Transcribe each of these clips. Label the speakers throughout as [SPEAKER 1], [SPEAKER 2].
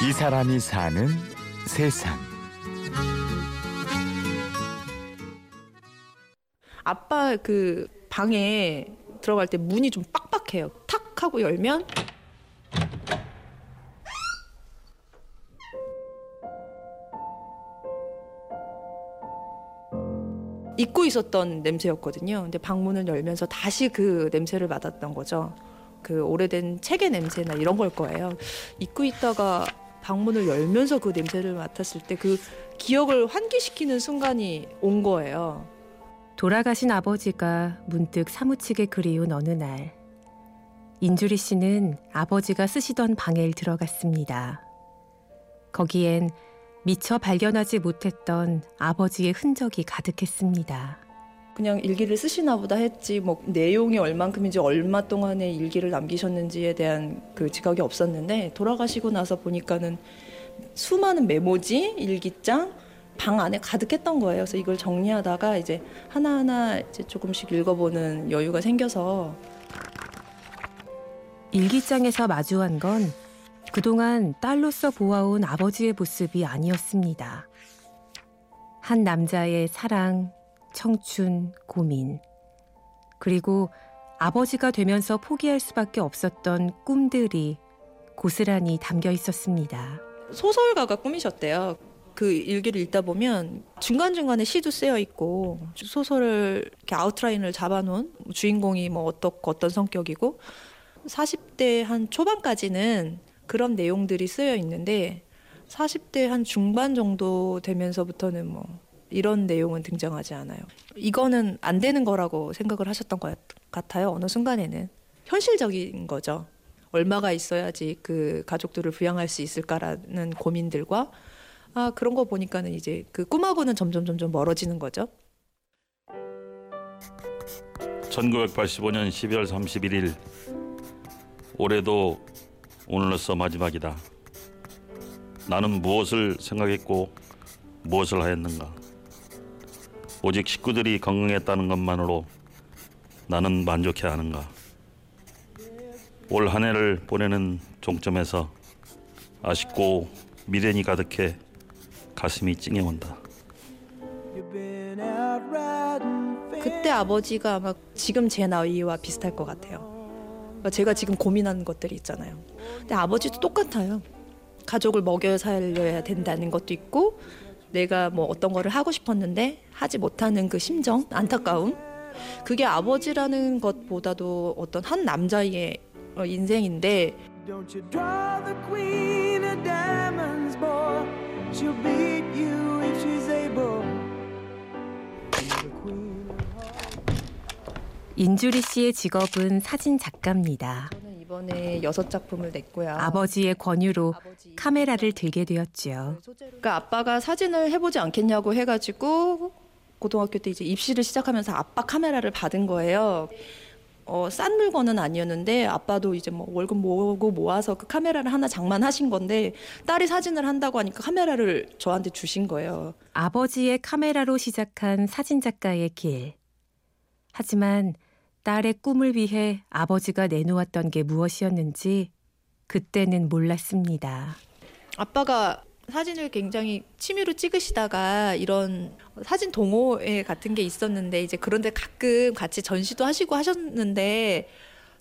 [SPEAKER 1] 이 사람이 사는 세상.
[SPEAKER 2] 아빠 그 방에 들어갈 때 문이 좀 빡빡해요. 탁 하고 열면 잊고 있었던 냄새였거든요. 근데 방문을 열면서 다시 그 냄새를 맡았던 거죠. 그 오래된 책의 냄새나 이런 걸 거예요. 잊고 있다가 방문을 열면서 그 냄새를 맡았을 때 그 기억을 환기시키는 순간이 온 거예요.
[SPEAKER 3] 돌아가신 아버지가 문득 사무치게 그리운 어느 날 인주리 씨는 아버지가 쓰시던 방에 들어갔습니다. 거기엔 미처 발견하지 못했던 아버지의 흔적이 가득했습니다.
[SPEAKER 2] 그냥 일기를 쓰시나 보다 했지 뭐 내용이 얼만큼인지 얼마 동안의 일기를 남기셨는지에 대한 그 지각이 없었는데 돌아가시고 나서 보니까는 수많은 메모지, 일기장 방 안에 가득했던 거예요. 그래서 이걸 정리하다가 이제 하나하나 이제 조금씩 읽어보는 여유가 생겨서
[SPEAKER 3] 일기장에서 마주한 건 그동안 딸로서 보아온 아버지의 모습이 아니었습니다. 한 남자의 사랑, 청춘, 고민, 그리고 아버지가 되면서 포기할 수밖에 없었던 꿈들이 고스란히 담겨 있었습니다.
[SPEAKER 2] 소설가가 꿈이셨대요. 그 일기를 읽다 보면 중간중간에 시도 쓰여 있고 소설을 이렇게 아웃라인을 잡아놓은 주인공이 뭐 어떻고 어떤 성격이고 40대 한 초반까지는 그런 내용들이 쓰여 있는데 40대 한 중반 정도 되면서부터는 뭐 이런 내용은 등장하지 않아요. 이거는 안 되는 거라고 생각을 하셨던 것 같아요. 어느 순간에는 현실적인 거죠. 얼마가 있어야지 그 가족들을 부양할 수 있을까라는 고민들과 아 그런 거 보니까는 이제 그 꿈하고는 점점 점점 멀어지는 거죠.
[SPEAKER 4] 1985년 12월 31일 올해도 오늘로서 마지막이다. 나는 무엇을 생각했고 무엇을 하였는가. 오직 식구들이 건강했다는 것만으로 나는 만족해야 하는가. 올 한 해를 보내는 종점에서 아쉽고 미련이 가득해 가슴이 찡해온다.
[SPEAKER 2] 그때 아버지가 아마 지금 제 나이와 비슷할 것 같아요. 그러니까 제가 지금 고민하는 것들이 있잖아요. 근데 아버지도 똑같아요. 가족을 먹여 살려야 된다는 것도 있고 내가 뭐 어떤 거를 하고 싶었는데 하지 못하는 그 심정, 안타까움. 그게 아버지라는 것보다도 어떤 한 남자의 인생인데
[SPEAKER 3] 인주리 씨의 직업은 사진 작가입니다.
[SPEAKER 2] 이번에 여섯 작품을 냈고요.
[SPEAKER 3] 아버지의 권유로 카메라를 들게 되었지요.
[SPEAKER 2] 그러니까 아빠가 사진을 해보지 않겠냐고 해가지고 고등학교 때 이제 입시를 시작하면서 아빠 카메라를 받은 거예요. 어, 싼 물건은 아니었는데 아빠도 이제 뭐 월급 모으고 모아서 그 카메라를 하나 장만하신 건데 딸이 사진을 한다고 하니까 카메라를 저한테 주신 거예요.
[SPEAKER 3] 아버지의 카메라로 시작한 사진 작가의 길. 하지만 딸의 꿈을 위해 아버지가 내놓았던 게 무엇이었는지 그때는 몰랐습니다.
[SPEAKER 2] 아빠가 사진을 굉장히 취미로 찍으시다가 이런 사진 동호회 같은 게 있었는데 이제 그런데 가끔 같이 전시도 하시고 하셨는데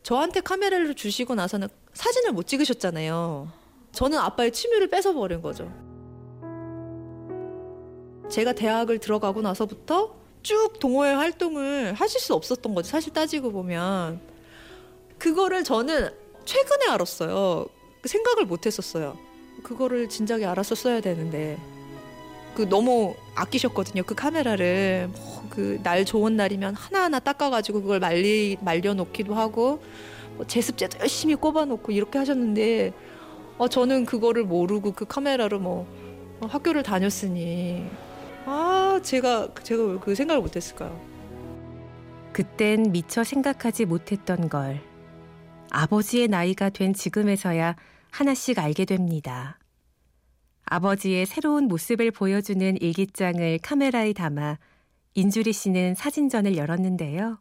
[SPEAKER 2] 저한테 카메라를 주시고 나서는 사진을 못 찍으셨잖아요. 저는 아빠의 취미를 뺏어 버린 거죠. 제가 대학을 들어가고 나서부터 쭉 동호회 활동을 하실 수 없었던 거죠. 사실 따지고 보면. 그거를 저는 최근에 알았어요. 생각을 못 했었어요. 그거를 진작에 알았었어야 되는데. 그 너무 아끼셨거든요. 그 카메라를 뭐 그날 좋은 날이면 하나하나 닦아가지고 그걸 말리 말려 놓기도 하고 뭐 제습제도 열심히 꼽아놓고 이렇게 하셨는데 어, 저는 그거를 모르고 그 카메라로 뭐 어, 학교를 다녔으니 아 제가 제가 왜그 생각을 못했을까요?
[SPEAKER 3] 그땐 미처 생각하지 못했던 걸 아버지의 나이가 된 지금에서야 하나씩 알게 됩니다. 아버지의 새로운 모습을 보여주는 일기장을 카메라에 담아 인주리 씨는 사진전을 열었는데요.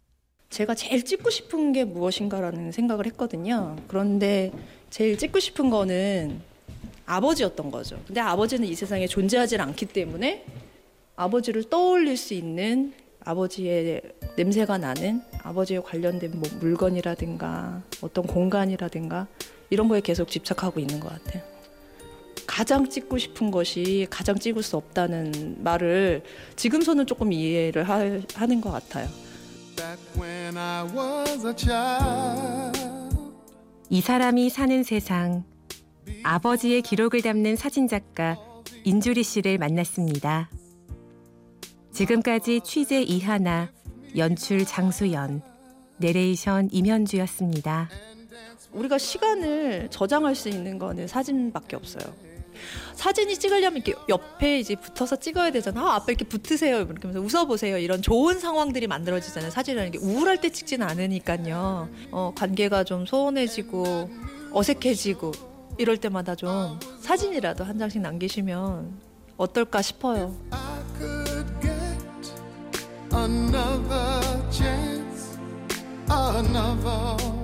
[SPEAKER 2] 제가 제일 찍고 싶은 게 무엇인가라는 생각을 했거든요. 그런데 제일 찍고 싶은 거는 아버지였던 거죠. 근데 아버지는 이 세상에 존재하지 않기 때문에 아버지를 떠올릴 수 있는 아버지의 냄새가 나는 아버지에 관련된 뭐 물건이라든가 어떤 공간이라든가 이런 거에 계속 집착하고 있는 것 같아요. 가장 찍고 싶은 것이 가장 찍을 수 없다는 말을 지금서는 조금 이해를 하, 하는 것 같아요.
[SPEAKER 5] Back when I was a child.
[SPEAKER 3] 이 사람이 사는 세상 아버지의 기록을 담는 사진작가 인주리 씨를 만났습니다. 지금까지 취재 이하나, 연출 장수연, 내레이션 임현주였습니다.
[SPEAKER 2] 우리가 시간을 저장할 수 있는 거는 사진밖에 없어요. 사진이 찍으려면 이렇게 옆에 이제 붙어서 찍어야 되잖아. 아, 앞에 이렇게 붙으세요. 이렇게 하면서 웃어보세요. 이런 좋은 상황들이 만들어지잖아요. 사진이라는 게 우울할 때 찍지는 않으니까요. 어, 관계가 좀 소원해지고 어색해지고 이럴 때마다 좀 사진이라도 한 장씩 남기시면 어떨까 싶어요.
[SPEAKER 5] another chance, another.